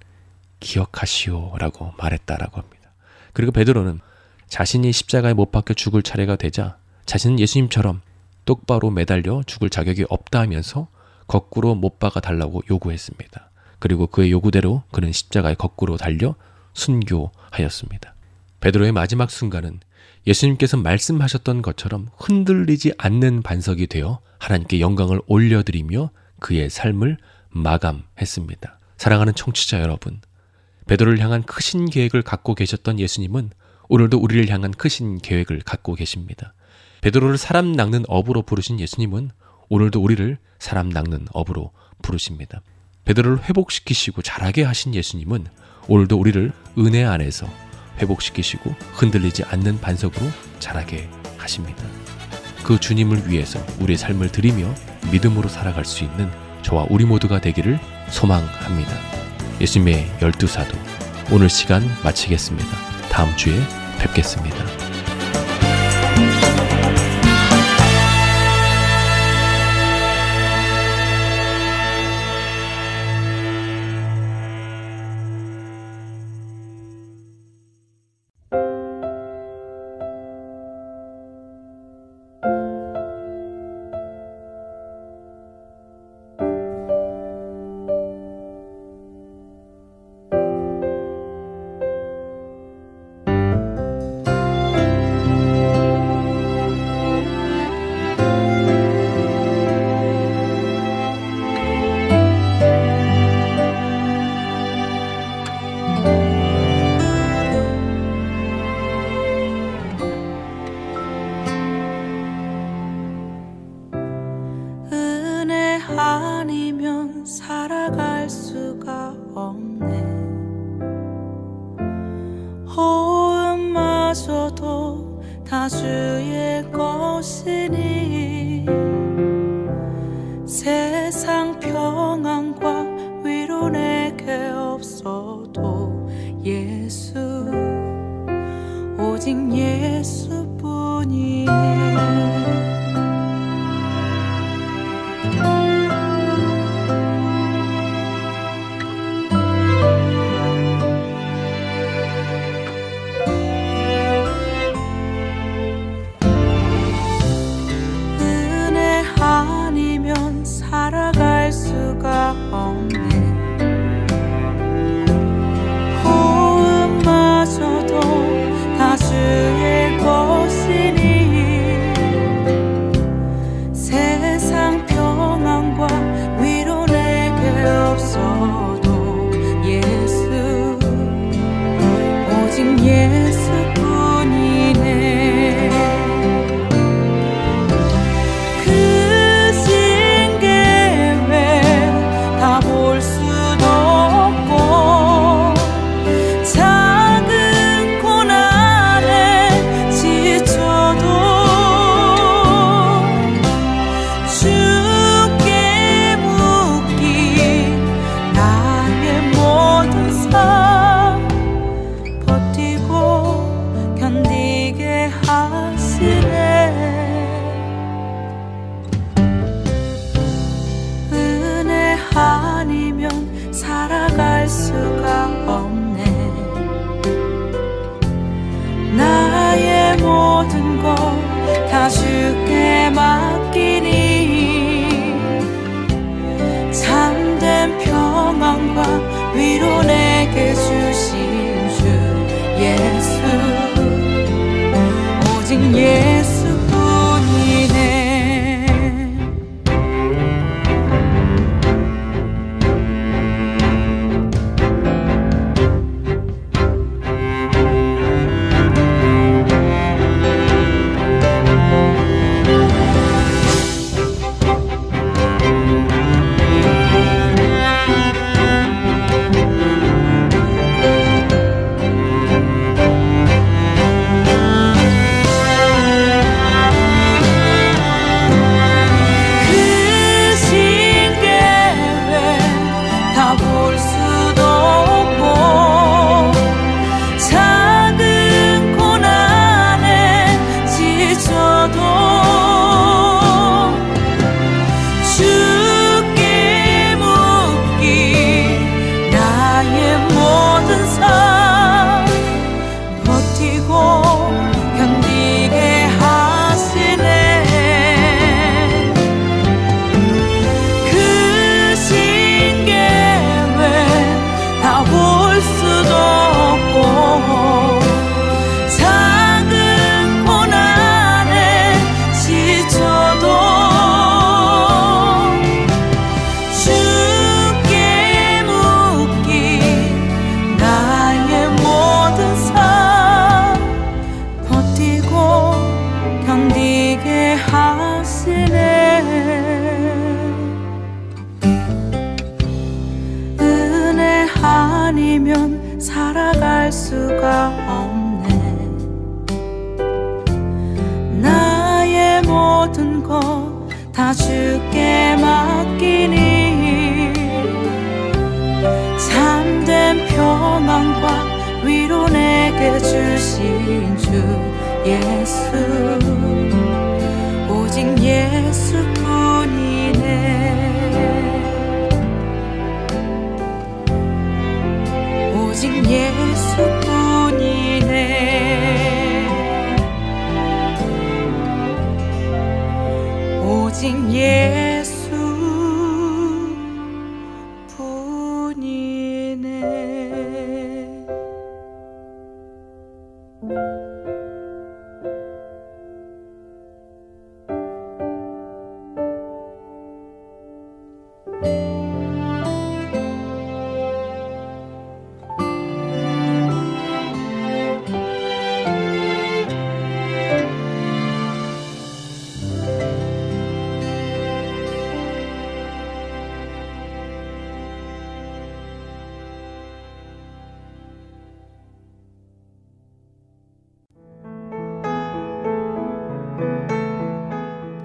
기억하시오라고 말했다라고 합니다. 그리고 베드로는 자신이 십자가에 못 박혀 죽을 차례가 되자 자신은 예수님처럼 똑바로 매달려 죽을 자격이 없다 하면서 거꾸로 못 박아 달라고 요구했습니다. 그리고 그의 요구대로 그는 십자가에 거꾸로 달려 순교하였습니다. 베드로의 마지막 순간은 예수님께서 말씀하셨던 것처럼 흔들리지 않는 반석이 되어 하나님께 영광을 올려드리며 그의 삶을 마감했습니다. 사랑하는 청취자 여러분, 베드로를 향한 크신 계획을 갖고 계셨던 예수님은 오늘도 우리를 향한 크신 계획을 갖고 계십니다. 베드로를 사람 낚는 업으로 부르신 예수님은 오늘도 우리를 사람 낚는 업으로 부르십니다. 베드로를 회복시키시고 자라게 하신 예수님은 오늘도 우리를 은혜 안에서 회복시키시고 흔들리지 않는 반석으로 자라게 하십니다. 그 주님을 위해서 우리의 삶을 드리며 믿음으로 살아갈 수 있는 저와 우리 모두가 되기를 소망합니다. 예수님의 열두 사도 오늘 시간 마치겠습니다. 다음 주에 뵙겠습니다.